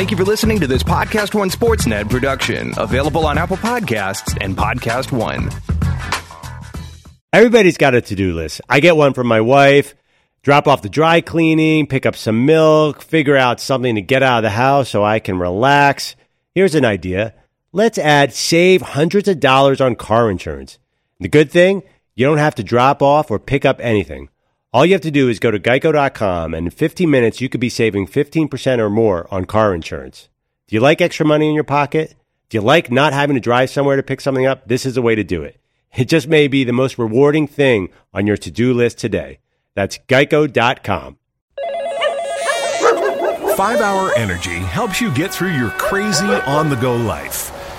Thank you for listening to this Podcast One Sportsnet production, available on Apple Podcasts and Podcast One. Everybody's got a to do list. I get one from my wife drop off the dry cleaning, pick up some milk, figure out something to get out of the house so I can relax. Here's an idea. Let's add save hundreds of dollars on car insurance. The good thing, you don't have to drop off or pick up anything. All you have to do is go to geico.com and in 15 minutes you could be saving 15% or more on car insurance. Do you like extra money in your pocket? Do you like not having to drive somewhere to pick something up? This is the way to do it. It just may be the most rewarding thing on your to-do list today. That's geico.com. 5 Hour Energy helps you get through your crazy on the go life.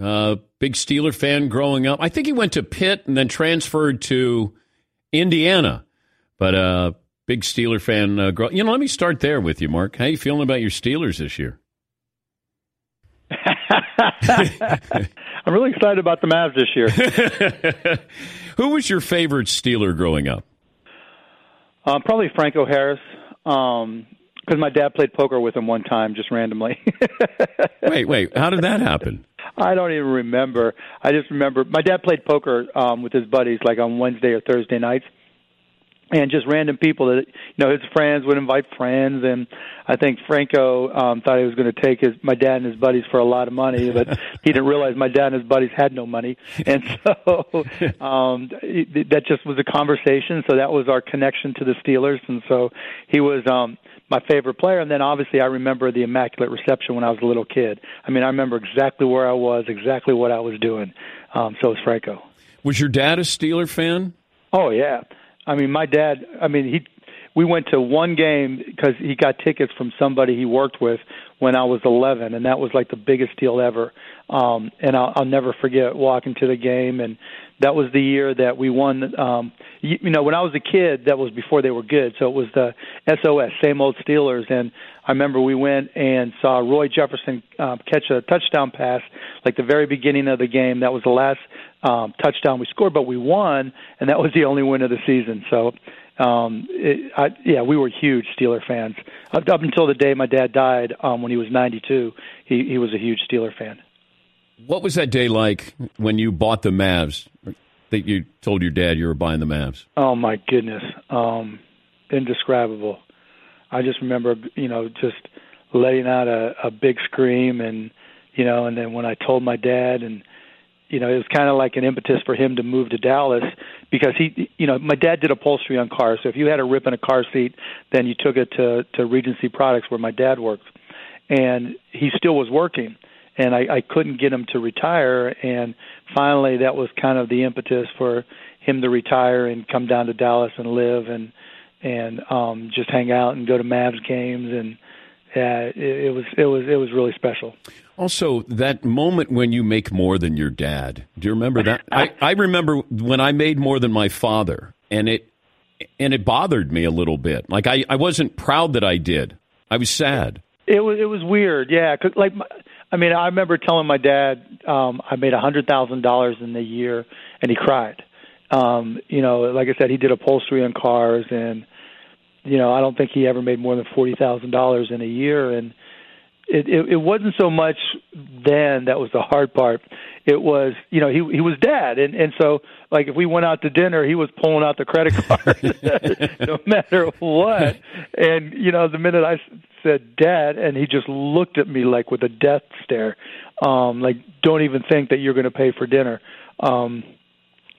uh, big Steeler fan growing up. I think he went to Pitt and then transferred to Indiana, but uh, big Steeler fan. Uh, grow- you know, let me start there with you, Mark. How you feeling about your Steelers this year? I'm really excited about the Mavs this year. Who was your favorite Steeler growing up? Um, probably Franco Harris, because um, my dad played poker with him one time, just randomly. wait, wait, how did that happen? I don't even remember. I just remember my dad played poker um, with his buddies, like on Wednesday or Thursday nights, and just random people that you know his friends would invite friends and i think franco um thought he was going to take his my dad and his buddies for a lot of money but he didn't realize my dad and his buddies had no money. And so um that just was a conversation so that was our connection to the steelers and so he was um my favorite player. And then obviously i remember the immaculate reception when i was a little kid. I mean i remember exactly where i was exactly what i was doing. Um so was franco. Was your dad a steeler fan? Oh yeah I mean, my dad. I mean, he. We went to one game because he got tickets from somebody he worked with when I was 11, and that was like the biggest deal ever. Um, and I'll, I'll never forget walking to the game, and that was the year that we won. Um, you, you know, when I was a kid, that was before they were good, so it was the SOS, same old Steelers. And I remember we went and saw Roy Jefferson uh, catch a touchdown pass, like the very beginning of the game. That was the last um, touchdown we scored, but we won, and that was the only win of the season. So, um, it, I, yeah, we were huge Steeler fans up, up until the day my dad died um, when he was 92. He he was a huge Steeler fan. What was that day like when you bought the Mavs? That you told your dad you were buying the Mavs? Oh my goodness, um, indescribable. I just remember, you know, just letting out a, a big scream, and you know, and then when I told my dad, and you know, it was kind of like an impetus for him to move to Dallas because he, you know, my dad did upholstery on cars. So if you had a rip in a car seat, then you took it to to Regency Products where my dad worked, and he still was working, and I, I couldn't get him to retire, and finally that was kind of the impetus for him to retire and come down to Dallas and live and and um just hang out and go to Mavs games and yeah, it, it was it was it was really special. Also, that moment when you make more than your dad. Do you remember that? I, I remember when I made more than my father, and it and it bothered me a little bit. Like I, I wasn't proud that I did. I was sad. It was it was weird, yeah. Cause like, I mean, I remember telling my dad um, I made a hundred thousand dollars in the year, and he cried. Um, you know, like I said, he did upholstery on cars, and you know, I don't think he ever made more than forty thousand dollars in a year, and it, it it wasn't so much then that was the hard part. It was you know he he was dad, and and so like if we went out to dinner, he was pulling out the credit card no matter what. And you know the minute I said dad, and he just looked at me like with a death stare, um, like don't even think that you're going to pay for dinner. Um,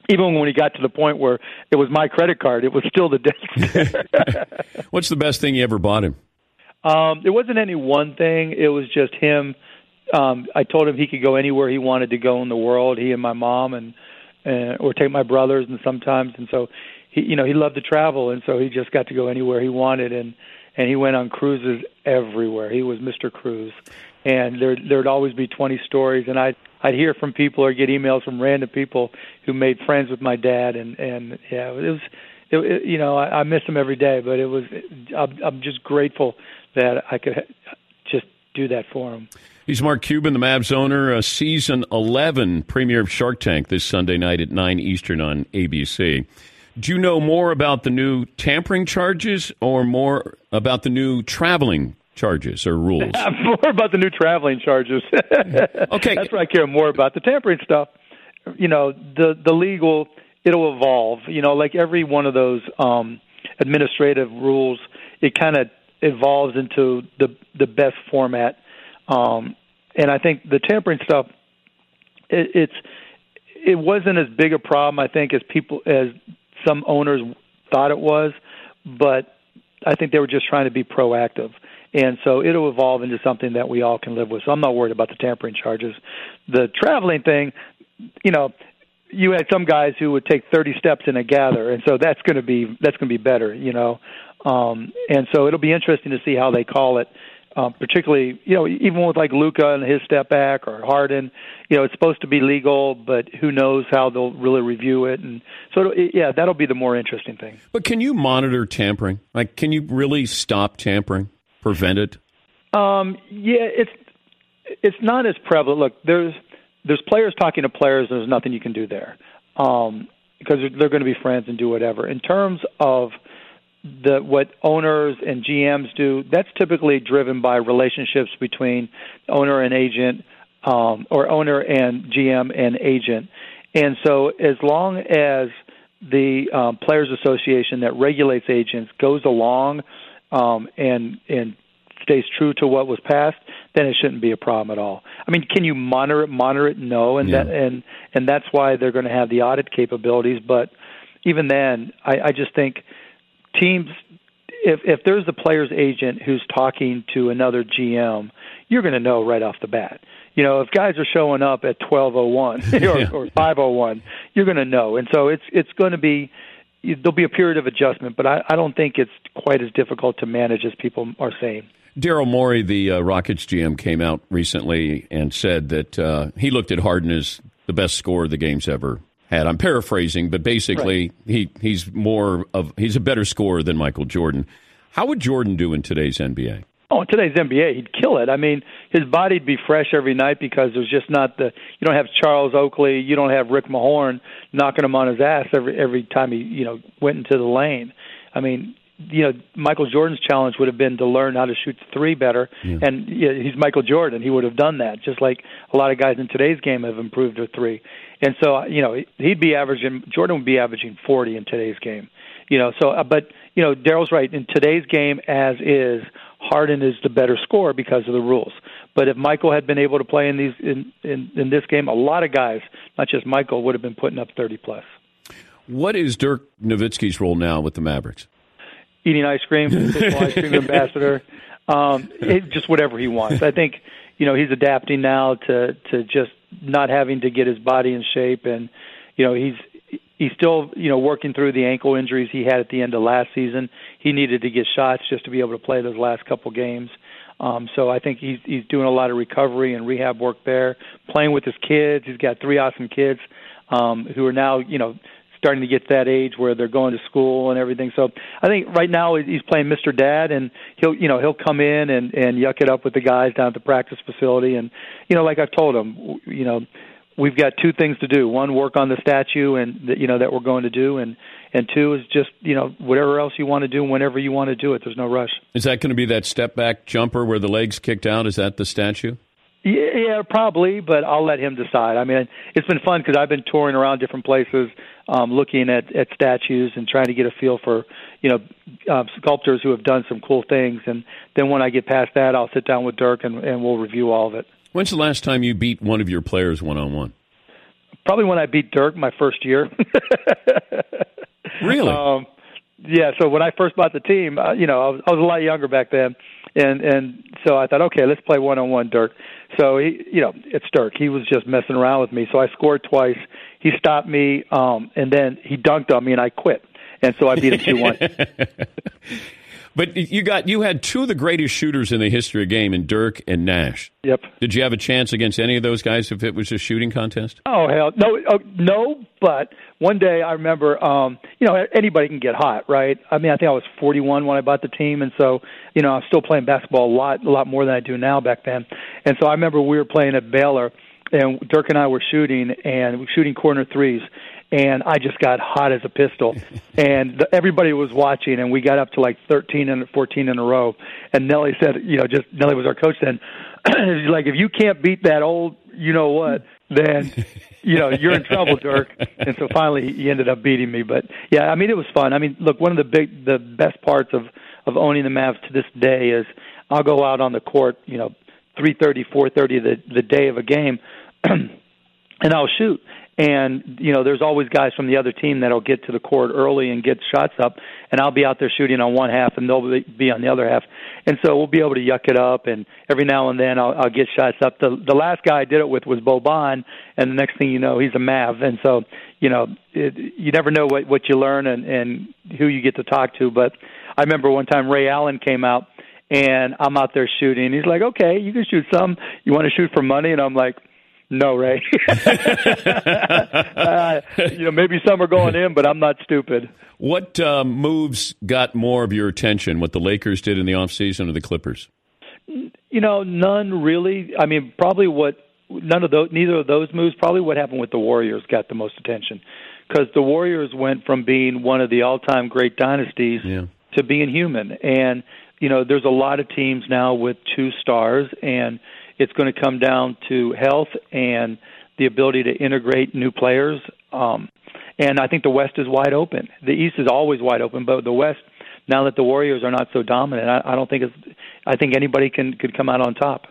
even when he got to the point where it was my credit card, it was still the debt. What's the best thing you ever bought him? Um, it wasn't any one thing. It was just him. Um, I told him he could go anywhere he wanted to go in the world. He and my mom, and, and or take my brothers, and sometimes, and so he, you know, he loved to travel, and so he just got to go anywhere he wanted, and and he went on cruises everywhere. He was Mr. Cruise, and there there'd always be 20 stories, and I I'd hear from people or get emails from random people who made friends with my dad, and and yeah, it was. It, it, you know, I, I miss him every day, but it was. I'm, I'm just grateful that I could just do that for him. He's Mark Cuban, the Mavs owner, uh, season 11 premiere of Shark Tank this Sunday night at 9 Eastern on ABC. Do you know more about the new tampering charges or more about the new traveling charges or rules? more about the new traveling charges. okay. That's what I care more about. The tampering stuff, you know, the the legal it'll evolve. You know, like every one of those um administrative rules, it kind of evolves into the the best format um, and I think the tampering stuff, it, it's it wasn't as big a problem I think as people as some owners thought it was, but I think they were just trying to be proactive. And so it'll evolve into something that we all can live with. So I'm not worried about the tampering charges. The traveling thing, you know, you had some guys who would take 30 steps in a gather, and so that's going to be that's going to be better, you know. Um, and so it'll be interesting to see how they call it um, particularly you know even with like Luka and his step back or Harden, you know it's supposed to be legal, but who knows how they'll really review it, and so yeah, that'll be the more interesting thing. But can you monitor tampering? Like, can you really stop tampering, prevent it? Um, yeah, it's it's not as prevalent. Look, there's there's players talking to players. There's nothing you can do there um, because they're, they're going to be friends and do whatever. In terms of the what owners and GMs do, that's typically driven by relationships between owner and agent, um, or owner and GM and agent. And so, as long as the um, Players Association that regulates agents goes along um, and and stays true to what was passed, then it shouldn't be a problem at all. I mean, can you monitor it? Monitor it? No, and yeah. that and and that's why they're going to have the audit capabilities. But even then, I, I just think teams if if there's a player's agent who's talking to another GM, you're going to know right off the bat. You know, if guys are showing up at 12:01 or, or 5:01, you're going to know. And so it's it's going to be there'll be a period of adjustment, but I, I don't think it's quite as difficult to manage as people are saying. Daryl Morey, the uh, Rockets GM, came out recently and said that uh, he looked at Harden as the best scorer the game's ever had. I'm paraphrasing, but basically right. he he's more of he's a better scorer than Michael Jordan. How would Jordan do in today's NBA? Oh, in today's NBA, he'd kill it. I mean, his body'd be fresh every night because there's just not the you don't have Charles Oakley, you don't have Rick Mahorn knocking him on his ass every every time he you know went into the lane. I mean, you know, Michael Jordan's challenge would have been to learn how to shoot three better, yeah. and you know, he's Michael Jordan. He would have done that, just like a lot of guys in today's game have improved with three. And so, you know, he'd be averaging Jordan would be averaging 40 in today's game. You know, so uh, but you know, Daryl's right. In today's game, as is, Harden is the better scorer because of the rules. But if Michael had been able to play in these in in, in this game, a lot of guys, not just Michael, would have been putting up 30 plus. What is Dirk Nowitzki's role now with the Mavericks? Eating ice cream, ice cream ambassador, um, it, just whatever he wants. I think you know he's adapting now to to just not having to get his body in shape, and you know he's he's still you know working through the ankle injuries he had at the end of last season. He needed to get shots just to be able to play those last couple games. Um, so I think he's he's doing a lot of recovery and rehab work there, playing with his kids. He's got three awesome kids um, who are now you know starting to get to that age where they're going to school and everything. So I think right now he's playing Mr. Dad, and he'll you know he'll come in and and yuck it up with the guys down at the practice facility, and you know like I've told him, you know we've got two things to do: one, work on the statue, and you know that we're going to do, and and two is just you know whatever else you want to do whenever you want to do it. There's no rush. Is that going to be that step back jumper where the legs kicked out? Is that the statue? Yeah, yeah, probably, but I'll let him decide. I mean, it's been fun because I've been touring around different places, um, looking at at statues and trying to get a feel for you know uh, sculptors who have done some cool things. And then when I get past that, I'll sit down with Dirk and, and we'll review all of it. When's the last time you beat one of your players one on one? Probably when I beat Dirk my first year. really? Um, yeah. So when I first bought the team, uh, you know, I was, I was a lot younger back then, and and so I thought, okay, let's play one on one, Dirk. So he, you know, it's Dirk. He was just messing around with me. So I scored twice. He stopped me, um, and then he dunked on me, and I quit. And so I beat him two one. But you got you had two of the greatest shooters in the history of game in Dirk and Nash. Yep. Did you have a chance against any of those guys if it was a shooting contest? Oh hell, no, oh, no. But one day I remember, um, you know, anybody can get hot, right? I mean, I think I was 41 when I bought the team, and so you know, I was still playing basketball a lot, a lot more than I do now back then. And so I remember we were playing at Baylor, and Dirk and I were shooting, and we were shooting corner threes, and I just got hot as a pistol. and the, everybody was watching, and we got up to like 13 and 14 in a row. And Nellie said, you know, just Nellie was our coach then. He's like, if you can't beat that old, you know what, then you know you're in trouble, Dirk. And so finally, he ended up beating me. But yeah, I mean, it was fun. I mean, look, one of the big, the best parts of of owning the Mavs to this day is I'll go out on the court, you know, 3:30, 4:30 the the day of a game, and I'll shoot and you know there's always guys from the other team that'll get to the court early and get shots up and I'll be out there shooting on one half and they'll be on the other half. And so we'll be able to yuck it up and every now and then I'll, I'll get shots up. The the last guy I did it with was Boban and the next thing you know he's a Mav. And so you know it, you never know what what you learn and and who you get to talk to. But I remember one time Ray Allen came out and I'm out there shooting. He's like okay you can shoot some. You want to shoot for money? And I'm like no, Ray. uh, you know, maybe some are going in, but I'm not stupid. What uh, moves got more of your attention? What the Lakers did in the offseason or the Clippers? You know, none really. I mean, probably what none of those, neither of those moves. Probably what happened with the Warriors got the most attention because the Warriors went from being one of the all-time great dynasties yeah. to being human, and you know, there's a lot of teams now with two stars and it's going to come down to health and the ability to integrate new players. Um, and I think the West is wide open. The East is always wide open, but the West, now that the Warriors are not so dominant, I, I don't think it's. I think anybody can could come out on top.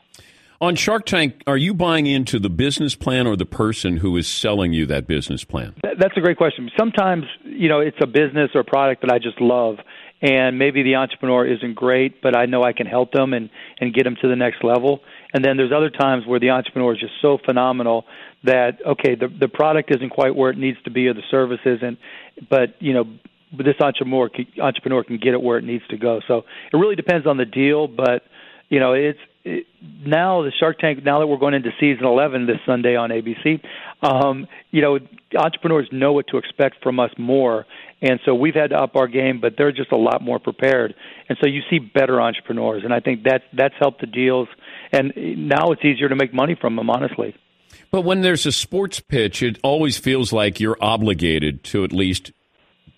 On Shark Tank, are you buying into the business plan or the person who is selling you that business plan? That's a great question. Sometimes, you know, it's a business or product that I just love, and maybe the entrepreneur isn't great, but I know I can help them and and get them to the next level. And then there's other times where the entrepreneur is just so phenomenal that okay, the the product isn't quite where it needs to be or the service isn't, but you know, this entrepreneur entrepreneur can get it where it needs to go. So it really depends on the deal, but you know, it's it, now the Shark Tank. Now that we're going into season 11 this Sunday on ABC, um, you know, entrepreneurs know what to expect from us more, and so we've had to up our game, but they're just a lot more prepared. And so you see better entrepreneurs, and I think that that's helped the deals. And now it's easier to make money from them, honestly. But when there's a sports pitch, it always feels like you're obligated to at least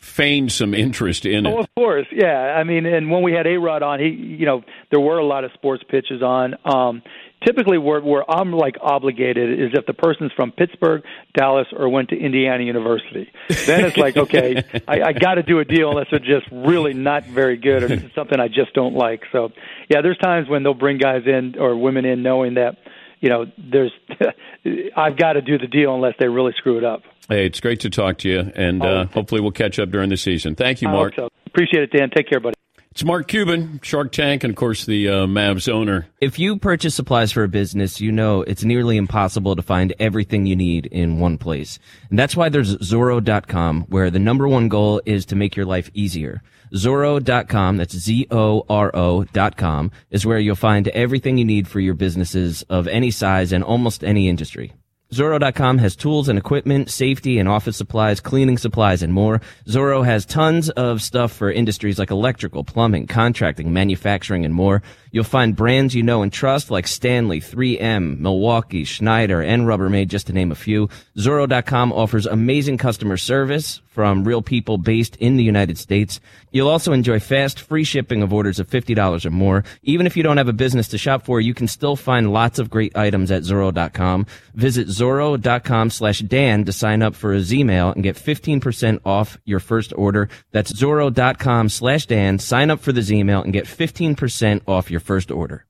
feign some interest in it. Oh, of course, yeah. I mean, and when we had A Rod on, he, you know, there were a lot of sports pitches on. Um, typically where where I'm like obligated is if the person's from Pittsburgh, Dallas, or went to Indiana University. Then it's like, okay, I, I got to do a deal unless they're just really not very good or something I just don't like. So, yeah, there's times when they'll bring guys in or women in knowing that you know there's I've got to do the deal unless they really screw it up. Hey, it's great to talk to you, and uh, oh. hopefully we'll catch up during the season. Thank you, Mark. So. Appreciate it, Dan. Take care, buddy. It's Mark Cuban, Shark Tank, and of course the uh, Mavs owner. If you purchase supplies for a business, you know it's nearly impossible to find everything you need in one place. And that's why there's Zoro.com, where the number one goal is to make your life easier. Zoro.com, that's Z-O-R-O.com, is where you'll find everything you need for your businesses of any size and almost any industry. Zoro.com has tools and equipment, safety and office supplies, cleaning supplies, and more. Zoro has tons of stuff for industries like electrical, plumbing, contracting, manufacturing, and more. You'll find brands you know and trust like Stanley, 3M, Milwaukee, Schneider, and Rubbermaid, just to name a few. Zoro.com offers amazing customer service from real people based in the United States. You'll also enjoy fast, free shipping of orders of $50 or more. Even if you don't have a business to shop for, you can still find lots of great items at Zoro.com. Visit Zoro.com slash Dan to sign up for a Z-mail and get 15% off your first order. That's Zoro.com slash Dan. Sign up for the Z-mail and get 15% off your first order.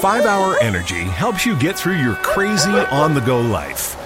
5 Hour Energy helps you get through your crazy on the go life.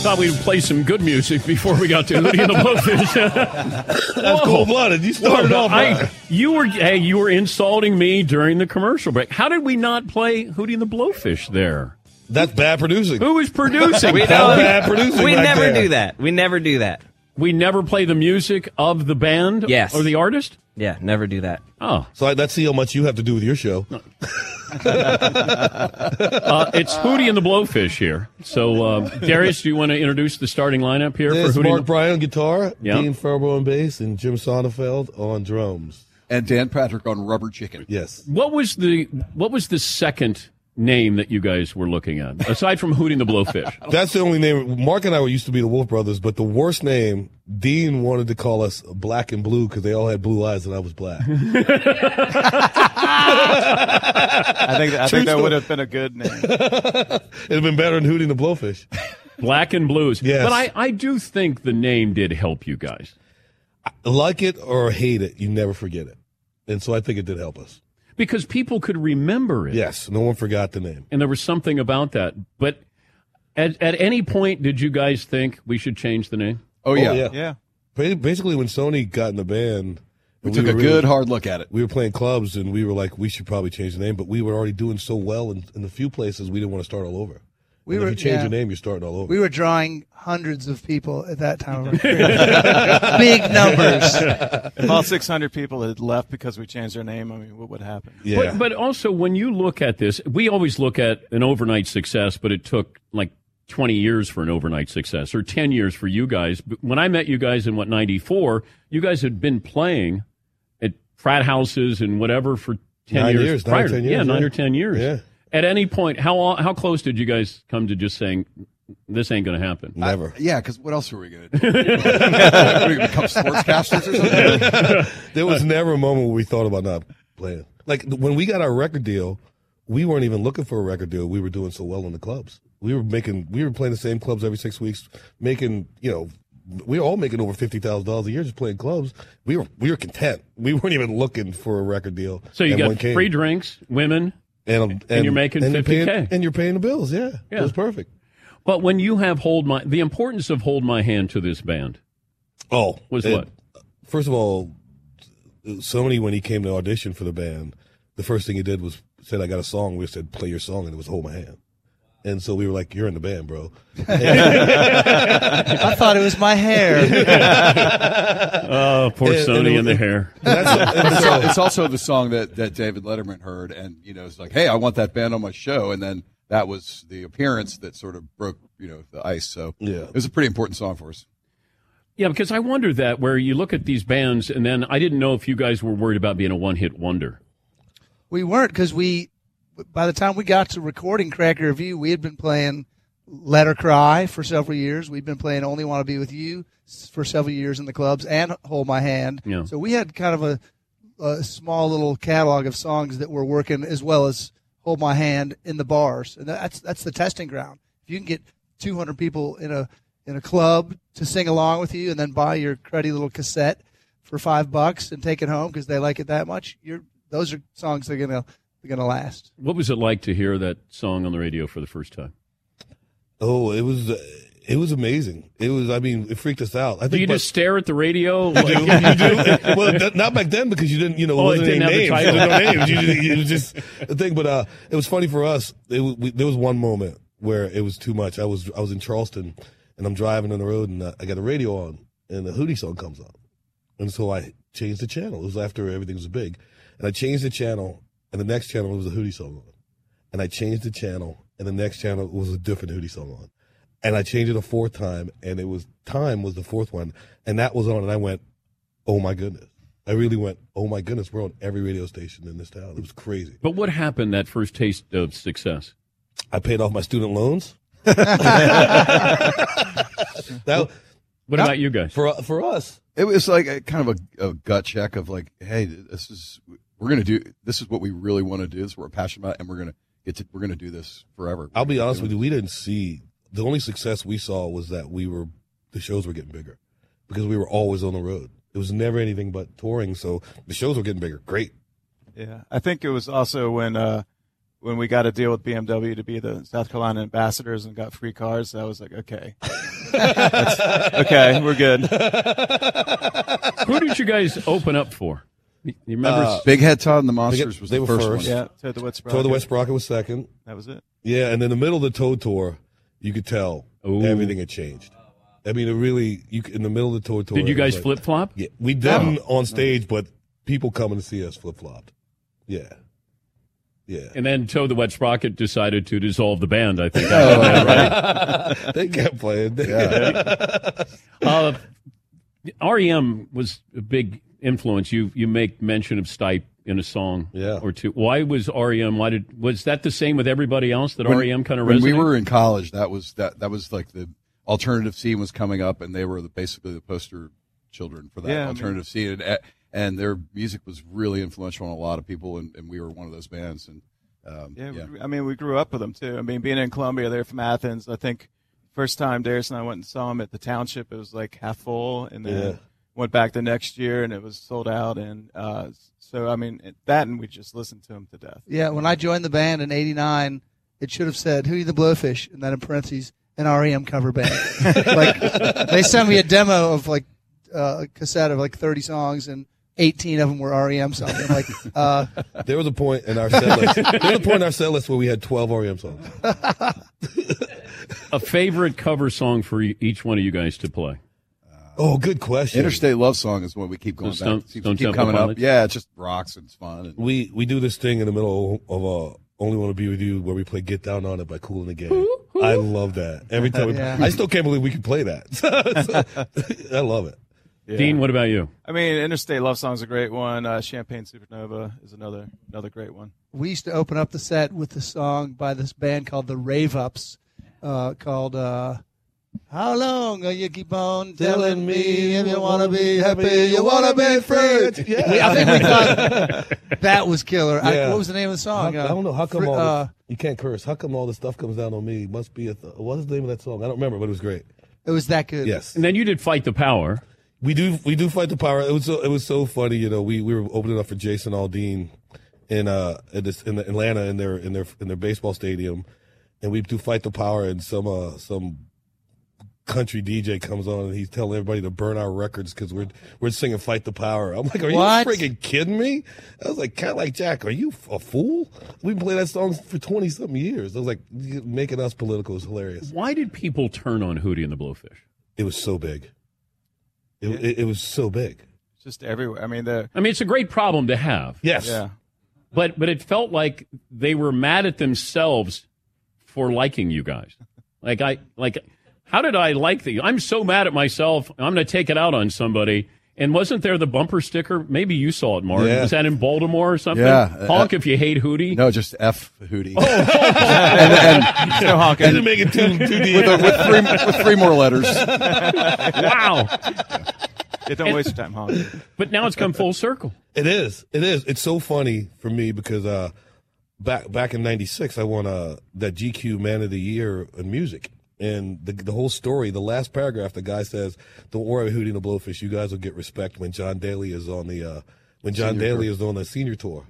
Thought we'd play some good music before we got to Hootie and the Blowfish. That's cold blooded. You started Well, off. I- you were hey, you were insulting me during the commercial break. How did we not play Hootie and the Blowfish there? That's bad producing. Who was producing? We That's bad producing. we back never there. do that. We never do that. We never play the music of the band Yes. or the artist? Yeah, never do that. Oh, So I, let's see how much you have to do with your show. uh, it's Hootie and the Blowfish here. So, uh, Darius, do you want to introduce the starting lineup here There's for Hootie? Mark and the- Bryan on guitar, Yeah. Dean Felber on bass, and Jim Sonefeld on drums. and Dan Patrick on Rubber Chicken. Yes. what was the what was the second name that you guys were looking at aside from Hootie and the Blowfish? That's the only name. Mark and I were used to be the Wolf Brothers, but the worst name, Dean wanted to call us Black and Blue because they all had blue eyes and I was black. I think I think that would have been a good name. It'd have been better than Hootie and the Blowfish. Black and Blues. Yes. But I, I do think the name did help you guys. like it or hate it, you never forget it. And so I think it did help us. Because people could remember it. Yes, no one forgot the name. And there was something about that. But at, at any point, did you guys think we should change the name? Oh yeah, oh, Yeah. Ba- Basically, when Soni got in the band, we and took a really- good hard look at it. We were playing clubs, and we were like, we should probably change the name, but we were already doing so well in, in the few places we didn't want to start all over. We And were- if you change yeah. your name, you're starting all over. We were drawing hundreds of people at that time. of. Big numbers. If all 600 people had left because we changed their name, I mean, what would happen? yeah, But, but also, when you look at this, we always look at an overnight success, but it took like 20 years for an overnight success or 10 years for you guys. But when I met you guys in what, 94, you guys had been playing at frat houses and whatever for 10 Nine years. years, nine prior. or 10 Yeah, nine yeah. or 10 years. Yeah. At any point, how, how close did you guys come to just saying, this ain't going to happen? never. Yeah, because what else are we going to do? Are we gonna become sportscasters or something? there was never a moment where we thought about not playing. Like when we got our record deal, we weren't even looking for a record deal. We were doing so well in the clubs. We were making, we were playing the same clubs every six weeks, making, you know, we were all making over fifty thousand dollars a year just playing clubs. We were we were content. We weren't even looking for a record deal. So you And one got free drinks, women, and, and, you're making and you're 50K. paying, and you're paying the bills. Yeah, Yeah. it was perfect. But when you have hold my the importance of hold my hand to this band Oh, was it- what? First of all, Soni when he came to audition for the band, the first thing he did was said, "I got a song." We said, "Play your song," and it was "Hold My Hand." And so we were like, "You're in the band, bro." I thought it was my hair. Oh, poor And- Soni and- and the hair. And that's- it's, so- it's also the song that, that David Letterman heard, and you know, it's like, hey, I want that band on my show, and then that was the appearance that sort of broke, you know, the ice. So Yeah. it was a pretty important song for us. Yeah, because I wonder that where you look at these bands, and then I didn't know if you guys were worried about being a one hit wonder. we weren't because we, by the time we got to recording Cracked Rear View, we had been playing Let Her Cry for several years. We'd been playing Only Want to Be With You for several years in the clubs and Hold My Hand. Yeah. So we had kind of a, a small little catalog of songs that were working as well as Hold My Hand in the bars. And that's, that's the testing ground. If you can get 200 people in a, in a club to sing along with you and then buy your cruddy little cassette for five bucks and take it home because they like it that much, you're, those are songs that are gonna they're gonna last. What was it like to hear that song on the radio for the first time? oh, it was uh, it was amazing. It was. I mean, it freaked us out. I think. Do you but- just stare at the radio? You do, you do. Well, th- not back then because you didn't, you know, it Oh, it wasn't didn't any have the names. title. There was no names. You just, it was just the thing. But uh, it was funny for us. It, we, there was one moment where it was too much. I was I was in Charleston and I'm driving on the road and uh, I got the radio on and the Hootie song comes on, and so I changed the channel. It was after everything was big, and I changed the channel and the next channel was a Hootie song on, and I changed the channel and the next channel was a different Hootie song on. And I changed it a fourth time, and it was time was the fourth one, and that was on, and I went, oh my goodness. I really went, oh my goodness, we're on every radio station in this town. It was crazy. But what happened that first taste of success? I paid off my student loans. that What about you guys? For for us, It was like a kind of a, a gut check of like, hey, this is we're gonna do. This is what we really want to do. This is what we're passionate about, and we're gonna get to. We're gonna do this forever. I'll be honest with you, we didn't see the only success we saw was that we were the shows were getting bigger because we were always on the road. It was never anything but touring, so the shows were getting bigger. Great. Yeah, I think it was also when uh, when we got a deal with BMW to be the South Carolina ambassadors and got free cars. I was like, okay, okay, we're good. Who did you guys open up for? You you remember? Uh, Big Head Todd and the Monsters was they the were first, first. one. Yeah, Toad the Wet Tour the Sprocket. West Sprocket was second. That was it. Yeah, and in the middle of the Toad tour, you could tell Ooh. everything had changed. I mean, it really you in the middle of the Toad tour. did you guys like- flip flop? Yeah, we didn't on stage, but people coming to see us flip flopped. Yeah, yeah. And then Toad the Wet Sprocket decided to dissolve the band. I think. Oh, they kept playing. Uh, REM was a big influence. You you make mention of Stipe in a song Yeah. or two. Why was REM? Why did was that the same with everybody else? That When- REM kind of when resonated? we were in college, that was that that was like the alternative scene was coming up, and they were the, basically the poster children for that Yeah, I mean- alternative scene, and, and their music was really influential on a lot of people, and, and we were one of those bands. And um, Yeah, yeah, I mean, we grew up with them too. I mean, being in Columbia, they're from Athens. I think first time Darius and I went and saw them at the township, it was like half full, and then Yeah. Went back the next year and it was sold out. And uh, so, I mean, that and we just listened to them to death. Yeah, when I joined the band in '89, it should have said "Hootie the Blowfish" and then in parentheses an REM cover band. like they sent me a demo of like uh, a cassette of like 30 songs and 18 of them were REM songs. I'm like, uh, There was a point in our set list. there was a point in our set list where we had twelve REM songs. a favorite cover song for e- each one of you guys to play. Oh, good question. Interstate Love Song is one we keep going So Stone- back. Keeps Stone keep Temple coming up. Pilots? Yeah, it just rocks and it's fun. And We we do this thing in the middle of uh, "Only Want to Be with You" where we play "Get Down on It" by Cool and the Gang. I love that every time. we- Yeah. I still can't believe we can play that. I love it. Dean, what about you? I mean, Interstate Love Song is a great one. Uh, Champagne Supernova is another another great one. we used to open up the set with the song by this band called the Rave Ups, uh, called uh, "How Long Will You Keep On Telling Me If You Want to Be Happy, You Want to Be Free." Yeah. We- I think we thought that was killer. I, Yeah. what was the name of the How, song? I don't know how come Fr- all uh, this, you can't curse. How come all this stuff comes down on me? Must be a th- what's the name of that song? I don't remember, but it was great. it was that good. Yes, And then you did Fight the Power. we do. We do fight the power. It was so, it was so funny. You know, we, we were opening up for Jason Aldean in uh in, this, in Atlanta in their in their in their baseball stadium, and we do fight the power, and some uh some country DJ comes on and he's telling everybody to burn our records because we're we're singing "Fight the Power." I'm like, are What? you freaking kidding me? I was like, kind of like Jack, are you a fool? We've been playing that song for twenty something years. I was like, making us political is hilarious. Why did people turn on Hootie and the Blowfish? It was so big. It, it, it was so big. Just everywhere. I mean, the I mean, it's a great problem to have. Yes. yeah. But but it felt like they were mad at themselves for liking you guys. Like I like how did I like the I'm so mad at myself. I'm going to take it out on somebody. And wasn't there the bumper sticker? Maybe you saw it, Mark. Yeah. Was that in Baltimore or something? Yeah. Honk Uh, if you hate Hootie. no, just F Hootie. Oh, and, and No honking. Didn't make it too too deep. with, a, with three with three more letters. wow. Yeah, don't waste your time honk. But now it's come full circle. It is. It is. It's so funny for me because uh, back back in '96, I won uh, that GQ Man of the Year in music, and the the whole story. The last paragraph, the guy says, "Don't worry, Hootie and the Blowfish. You guys will get respect when John Daly is on the uh, when John Senior Daly tour." is on the senior tour."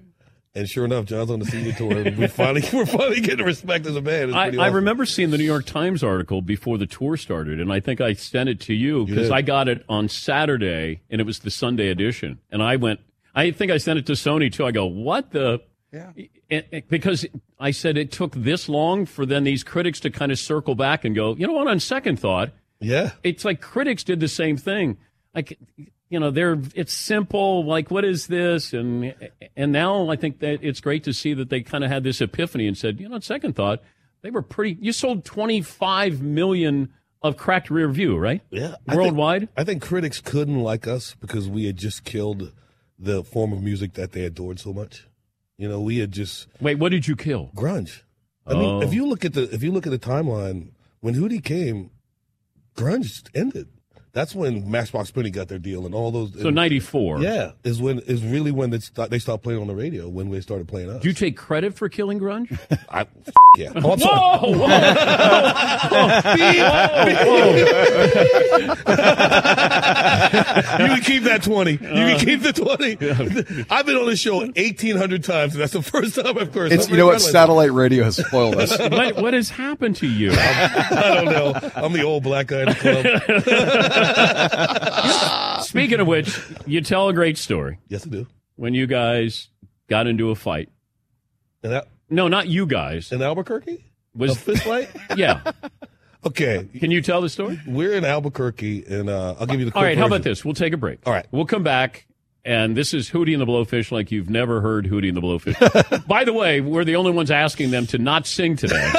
And sure enough, John's on the senior tour. And we finally we're finally getting respect as a band. I, pretty I remember seeing the New York Times article before the tour started, and I think I sent it to you because. I got it on Saturday, and it was the Sunday edition. And I went, I think I sent it to Soni too. I go, what the? Yeah. And- and- because I said it took this long for then these critics to kind of circle back and go, you know what? On second thought, Yeah. it's like critics did the same thing. Like, you know, they're it's simple. Like, what is this? And and now I think that it's great to see that they kind of had this epiphany and said, you know, on second thought, they were pretty. You sold twenty five million of cracked rear view, right? Yeah. I think- worldwide. I think critics couldn't like us because we had just killed the form of music that they adored so much. You know, we had just Wait, what did you kill? grunge. I Oh. mean, if oh. you look at the if you look at the timeline when Hootie came, grunge ended. That's when Matchbox Twenty got their deal and all those. So ninety four. Yeah, is when is really when they start, they stopped playing on the radio when they started playing us. Do you take credit for killing grunge? I, yeah. Oh, I'm sorry. Whoa! Oh, you can keep that 20. You can uh. keep the 20. I've been on this show 1,800 times, and that's the first time I've cursed. It's you know what very satellite radio has spoiled us. what, what has happened to you? I don't know. I'm the old black guy in the club. Speaking of which, you tell a great story yes, I do. when you guys got into a fight. And that, No, not you guys. in Albuquerque? Was a fist fight? yeah? Okay. Can you tell the story? We're in Albuquerque, and uh, I'll give you the All right. How about this? We'll take a break. All right. We'll come back. And this is Hootie and the Blowfish like you've never heard Hootie and the Blowfish. By the way, we're the only ones asking them to not sing today.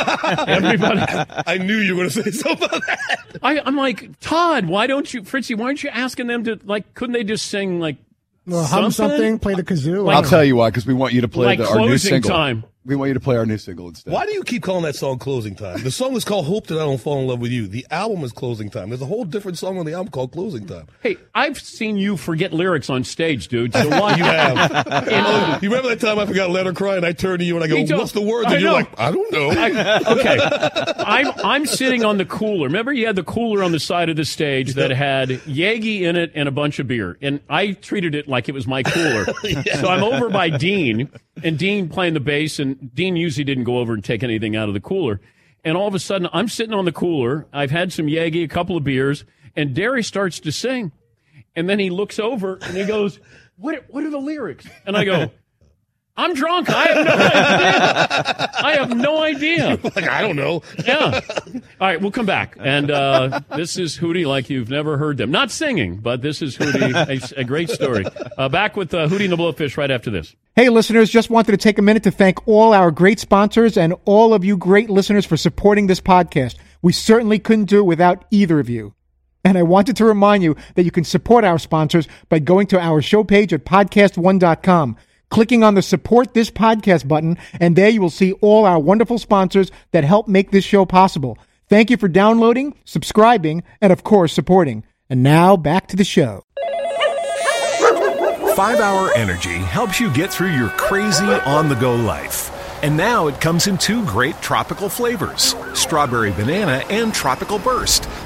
Everybody, I knew you were going to say something about that. I, I'm like, Todd, why don't you, Fritzy, why aren't you asking them to, like, couldn't they just sing, like, Well, hum something, play the kazoo. Like- I'll tell you why, because we want you to play Like the, our new closing single. time. We want you to play our new single instead. Why do you keep calling that song Closing Time? The song is called Hope That I Don't Fall in Love with You. The album is Closing Time. There's a whole different song on the album called Closing Time. Hey, I've seen you forget lyrics on stage, dude. So why You have. Oh, you remember that time I forgot Let Her Cry and I turned to you and I go, Me what's the words? I And you're know. like, I don't know. I, okay, I'm I'm sitting on the cooler. Remember, you had the cooler on the side of the stage that had Yagi in it and a bunch of beer, and I treated it like it was my cooler. So I'm over by Dean, and Dean playing the bass, and Dean usually didn't go over and take anything out of the cooler. And all of a sudden, I'm sitting on the cooler. I've had some Yagi, a couple of beers, and Derry starts to sing, and then he looks over and he goes, "What? What are the lyrics?" And I go. I'm drunk. I have no idea. I have no idea. like, I don't know. Yeah. All right, we'll come back. And uh, this is Hootie like you've never heard them. Not singing, but this is Hootie, a, a great story. Uh, back with uh, Hootie and the Blowfish right after this. Hey, listeners, just wanted to take a minute to thank all our great sponsors and all of you great listeners for supporting this podcast. We certainly couldn't do it without either of you. And I wanted to remind you that you can support our sponsors by going to our show page at podcast1.com, clicking on the support this podcast button, and there you will see all our wonderful sponsors that help make this show possible. Thank you for downloading, subscribing, and of course, supporting. And now back to the show. 5 Hour Energy helps you get through your crazy on the go life. And now it comes in two great tropical flavors strawberry banana and tropical burst.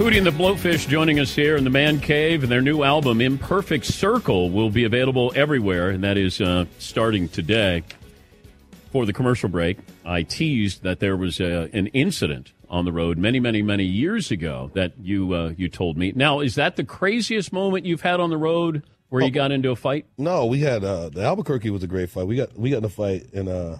Hootie and the Blowfish joining us here in the Man Cave, and their new album, Imperfect Circle, will be available everywhere, and that is uh, starting today. For the commercial break, I teased that there was uh, an incident on the road many, many, many years ago that you uh, you told me. Now, is that the craziest moment you've had on the road where you got into a fight? No, we had uh, the Albuquerque was a great fight. We got we got in a fight in uh,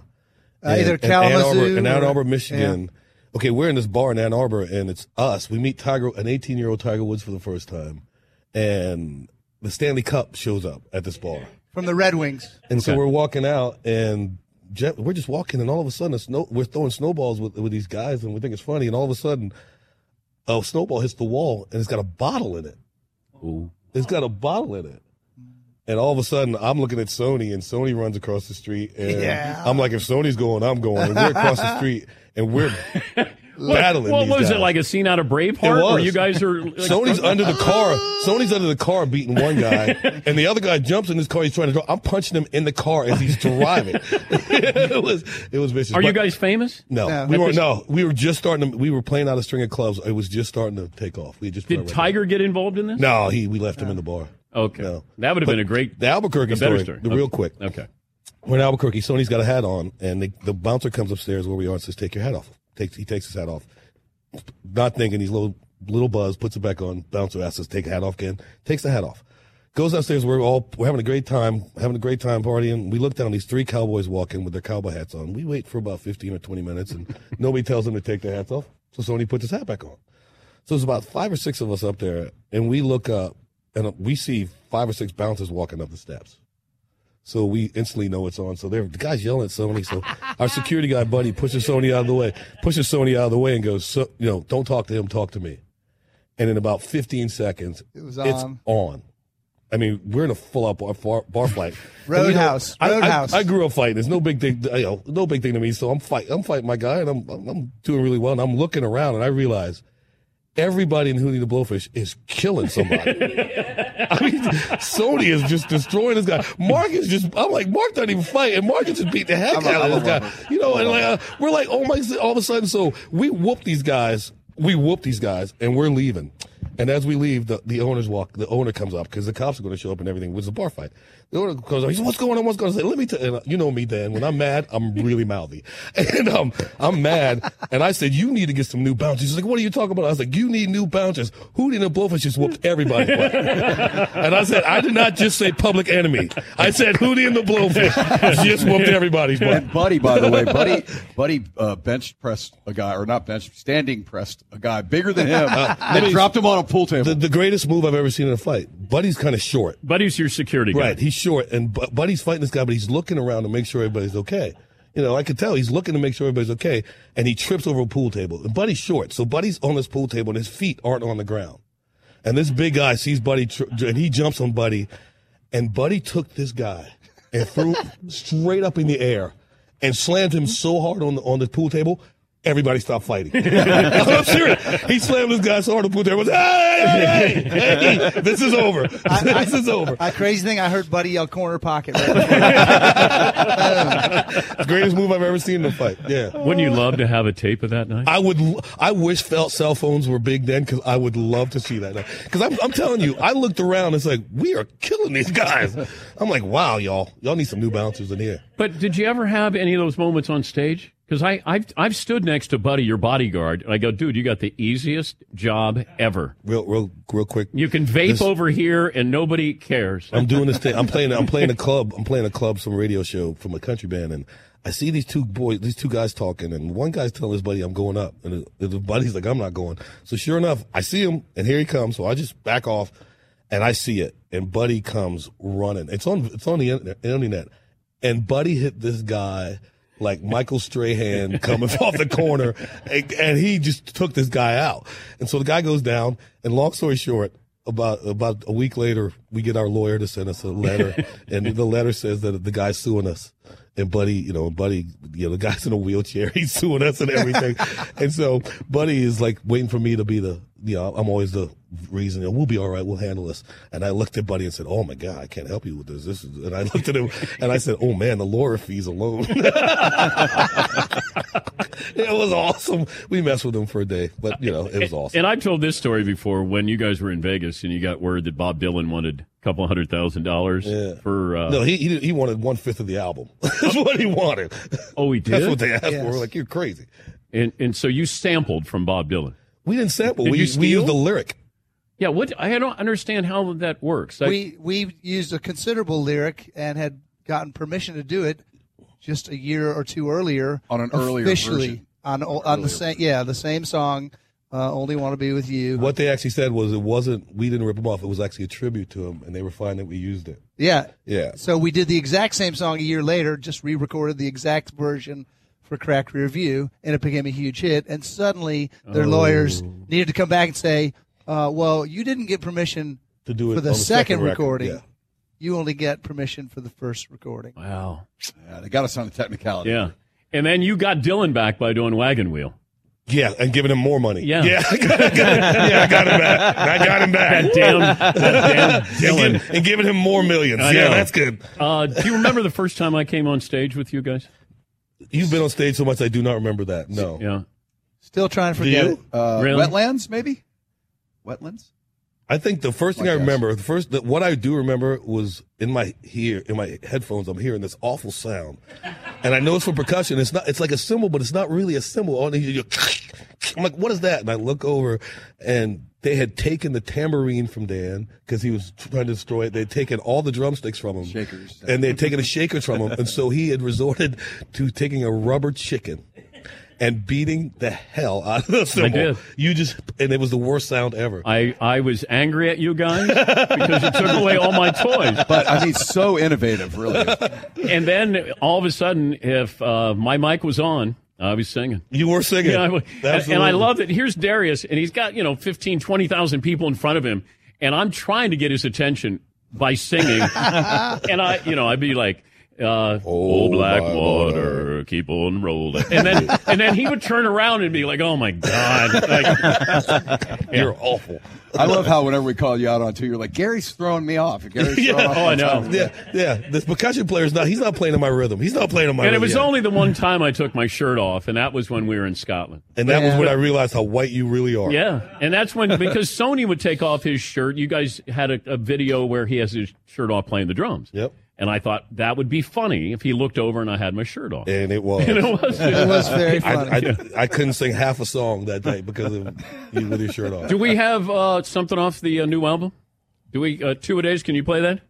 Uh, in- either in Ann Kalamazoo Arbor, in Ann Arbor, Michigan. Okay, we're in this bar in Ann Arbor, and it's us. We meet Tiger, an 18 year old Tiger Woods for the first time, and the Stanley Cup shows up at this bar. from the Red Wings. And so Okay. we're walking out, and Jeff, we're just walking, and all of a sudden, a snow, we're throwing snowballs with, with these guys, and we think it's funny. And all of a sudden, a snowball hits the wall, and it's got a bottle in it. Ooh. It's got a bottle in it. And all of a sudden, I'm looking at Soni, and Soni runs across the street, and Yeah. I'm like, if Soni's going, I'm going. And we're across the street, and we're battling. What these was it like a scene out of It Braveheart was. where you guys are? Like, Soni's under the car. Soni's under the car beating one guy, and the other guy jumps in his car. He's trying to. Drive. I'm punching him in the car as he's driving. it was it was vicious. Are you guys famous? No, No. we weren't. No, we were just starting. To, we were playing out a string of clubs. It was just starting to take off. We just Did our record Tiger get involved in this? No, he. We left him in the bar. Okay, No. that would have been a great, The Albuquerque a better story. story. The Okay. real quick. Okay. We're in Albuquerque. Soni's got a hat on, and the, the bouncer comes upstairs where we are and says, "Take your hat off." Takes he takes his hat off, not thinking he's little little buzz. Puts it back on. Bouncer asks us, "Take the hat off again." Takes the hat off. Goes upstairs. We're all we're having a great time, having a great time partying. We look down. These three cowboys walk in with their cowboy hats on. We wait for about fifteen or twenty minutes, and nobody tells them to take their hats off. So Soni puts his hat back on. So there's about five or six of us up there, and we look up, and we see five or six bouncers walking up the steps. So we instantly know it's on. So they're, the guy's yelling at Soni. So our security guy, buddy, pushes Soni out of the way, pushes Soni out of the way and goes, so, you know, don't talk to him, talk to me. And in about 15 seconds, It was it's on. on. I mean, we're in a full out bar, bar, bar fight. Roadhouse. You know, I- I- Roadhouse. I, grew up fighting. It's no big thing. You know, no big thing to me. So I'm fight. I'm fighting my guy, and I'm I'm doing really well. And I'm looking around, and I realize everybody in Hootie the Blowfish is killing somebody. I mean, Soni is just destroying this guy. Mark is just. I'm like, Mark doesn't even fight, and Mark just beating the heck out of this guy. You know, and like uh, we're like, oh my! All of a sudden, so we whoop these guys. We whoop these guys, and we're leaving. And as we leave, the, the owners walk. The owner comes up because the cops are going to show up and everything. It was a bar fight. The owner comes up. He says, "What's going on? What's going on?" I say, "Let me tell you. You know me, Dan. When I'm mad, I'm really mouthy, and um, I'm mad. And I said, "You need to get some new bouncers." He's like, "What are you talking about?" I was like, "You need new bouncers." Hootie and the Blowfish just whooped everybody. and I said, "I did not just say Public Enemy. I said Hootie and the Blowfish just whooped everybody's butt." And Buddy, by the way, Buddy, Buddy uh, bench pressed a guy, or not bench, standing pressed a guy bigger than him, let and dropped him on a pool table. The, the greatest move I've ever seen in a fight. Buddy's kind of short. Buddy's your security guy. Right, he's short, and Bu- Buddy's fighting this guy, but he's looking around to make sure everybody's okay. You know, I could tell he's looking to make sure everybody's okay, and he trips over a pool table. And Buddy's short, so Buddy's on this pool table, and his feet aren't on the ground. And this big guy sees Buddy, tr- and he jumps on Buddy, and Buddy took this guy and threw straight up in the air, and slammed him so hard on the on the pool table. Everybody stopped fighting. I'm serious. He slammed this guy so hard on the pool table. Hey, hey, hey, hey, this is over. this is over. I, crazy thing, I heard Buddy yell corner pocket. Greatest move I've ever seen in a fight. Yeah. Wouldn't you love to have a tape of that night? I would. l- I wish felt cell phones were big then because I would love to see that. Because I'm, I'm telling you, I looked around. It's like we are killing these guys. I'm like, wow, y'all, y'all need some new bouncers in here. But did you ever have any of those moments on stage? Because I I've I've stood next to Buddy, your bodyguard, and I go, dude, you got the easiest job ever. Real, real, real quick. You can vape This- over here, and nobody cares. I'm doing this thing. I'm playing. I'm playing a club. I'm playing a club, some radio show from a country band, and I see these two boys, these two guys talking, and one guy's telling his buddy, "I'm going up," and the, buddy's like, "I'm not going." So sure enough, I see him, and here he comes. So I just back off, and I see it, and Buddy comes running. It's on. It's on the internet, and Buddy hit this guy. Like Michael Strahan coming off the corner, and, and he just took this guy out. And so the guy goes down. And long story short, about about a week later, we get our lawyer to send us a letter, and the letter says that the guy's suing us. And Buddy, you know, Buddy, you know, the guy's in a wheelchair. He's suing us and everything. and so Buddy is like waiting for me to be the, you know, I'm always the reason. We'll be all right. We'll handle this. And I looked at Buddy and said, "Oh my God, I can't help you with this." This is, and I looked at him and I said, "Oh man, the lawyer fees alone." it was awesome. We messed with him for a day, but you know, it was awesome. And I've told this story before when you guys were in Vegas and you got word that Bob Dylan wanted a couple hundred thousand dollars Yeah. for. Uh, no, he, he he wanted one fifth of the album. That's what he wanted. oh, he did. That's what they asked Yes. for. We're like, you're crazy. And and so you sampled from Bob Dylan. We didn't sample. Did we you we used the lyric. Yeah, what I don't understand how that works. I- we we used a considerable lyric and had gotten permission to do it just a year or two earlier On an earlier officially version. on on the same yeah the same song. Uh, Only want to be with you. What they actually said was it wasn't. We didn't rip them off. It was actually a tribute to them, and they were fine that we used it. Yeah, Yeah. So we did the exact same song a year later, just re-recorded the exact version for Cracked Rear View, and it became a huge hit. And suddenly, their lawyers Oh. needed to come back and say, uh, "Well, you didn't get permission To do it for the, the second, second recording. yeah. You only get permission for the first recording." wow. Yeah, they got us on the technicality. Yeah. And then you got Dylan back by doing Wagon Wheel. Yeah, and giving him more money. Yeah. yeah, I got, I got- yeah, I got him back. I got him back. That damn, that damn and, Dylan. give- and giving him more millions. I Yeah, know. that's good. Uh, do you remember the first time I came on stage with you guys? You've been on stage so much, I do not remember that. No. Yeah. Still trying to Do forget you? it. Uh, Really? Wetlands, maybe? Wetlands? I think the first thing My I remember, the first, the, what I do remember was in my hear in my headphones. I'm hearing this awful sound, and I know it's for percussion. It's not. It's like a cymbal, but it's not really a cymbal. All you, you I'm like, what is that? And I look over, and they had taken the tambourine from Dan because he was trying to destroy it. They'd taken all the drumsticks from him, Shakers. and they had taken the shakers from him, and so he had resorted to taking a rubber chicken and beating the hell out of the cymbal. did. You just and it was the worst sound ever. I, I was angry at you guys because you took away all my toys. But I mean, so innovative, really. And then all of a sudden, if uh, my mic was on, I was singing. You were singing. Yeah, I was. and, and I love that. Here's Darius, and he's got, you know, 15, 20,000 people in front of him, and I'm trying to get his attention by singing. and I, you know, I'd be like, uh, oh, black my water, keep on rolling. And then, and then he would turn around and be like, oh my God. Like, You're awful. I love how whenever we call you out on two, you're like, Gary's throwing me off. Gary's throwing Yeah. off Oh, I know. time." Yeah, yeah. This percussion player's not. He's not playing in my rhythm. He's not playing in my. and it was yet. only the one time I took my shirt off, and that was when we were in Scotland. And that was when I realized how white you really are. Yeah, and that's when because Soni would take off his shirt. You guys had a, a video where he has his shirt off playing the drums. Yep. And I thought that would be funny if he looked over and I had my shirt on. And it was. And it was. It was very funny. I, I, I couldn't sing half a song that day because of you with your shirt off. Do we have uh, something off the uh, new album? Do we uh, two a days? Can you play that?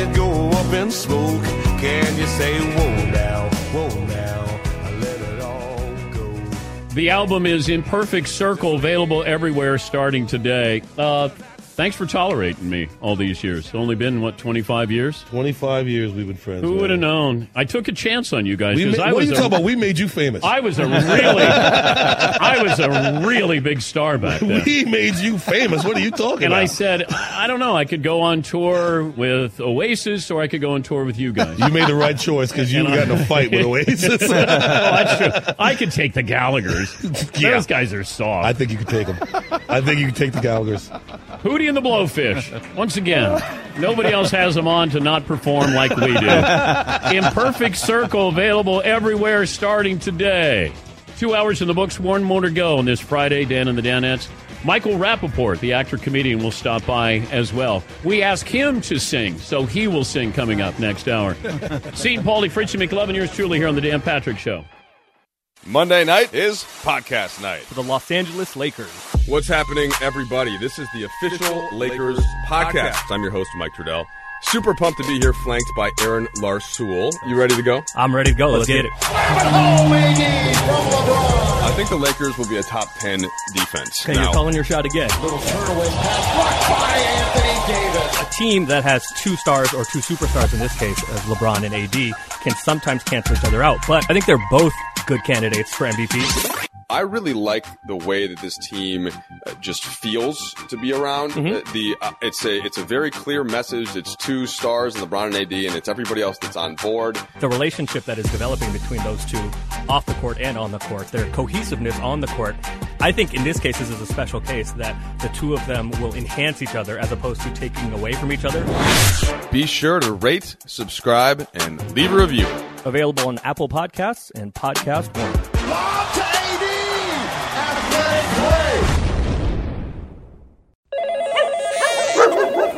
It go up in smoke. Can you say, whoa now, whoa now? The album is Imperfect Circle, available everywhere starting today. Uh, thanks for tolerating me all these years. It's only been what twenty five years. Twenty five years we've been friends. Who would have known? I took a chance on you guys We because ma- I what are was you a- talking about? We made you famous. I was a really, I was a really big star back then. we made you famous. What are you talking And about? I said, I don't know. I could go on tour with Oasis, or I could go on tour with you guys. you made the right choice because you And got in a fight with Oasis. oh, that's true. I could take the Gallagher's. Yeah. Those guys are soft. I think you could take them. I think you could take the Gallagher's. Hootie and the Blowfish. Once again, nobody else has them on to not perform like we do. Imperfect Circle available everywhere starting today. Two hours in the books, one more to go on this Friday, Dan and the Danettes. Michael Rappaport, the actor comedian, will stop by as well. We ask him to sing, so he will sing coming up next hour. Seton Paulie, Fritzy McLovin, yours truly here on the Dan Patrick Show. Monday night is podcast night. For the Los Angeles Lakers. What's happening, everybody? This is the official Lakers podcast. I'm your host, Mike Trudell. Super pumped to be here, flanked by Aaron Larsoul. You ready to go? I'm ready to go. Let's, get, it. I think the Lakers will be a top 10 defense. Okay, Now, you're calling your shot again. Little turnover passed by Anthony Davis. A team that has two stars or two superstars in this case, as LeBron and AD, can sometimes cancel each other out. But I think they're both good candidates for MVP. I really like the way that this team uh, just feels to be around. Mm-hmm. Uh, the uh, it's a it's a very clear message. It's two stars in LeBron and AD, and it's everybody else that's on board. The relationship that is developing between those two off the court and on the court, their cohesiveness on the court, I think in this case this is a special case that the two of them will enhance each other as opposed to taking away from each other. Be sure to rate, subscribe, and leave a review. Available on Apple Podcasts and Podcast One.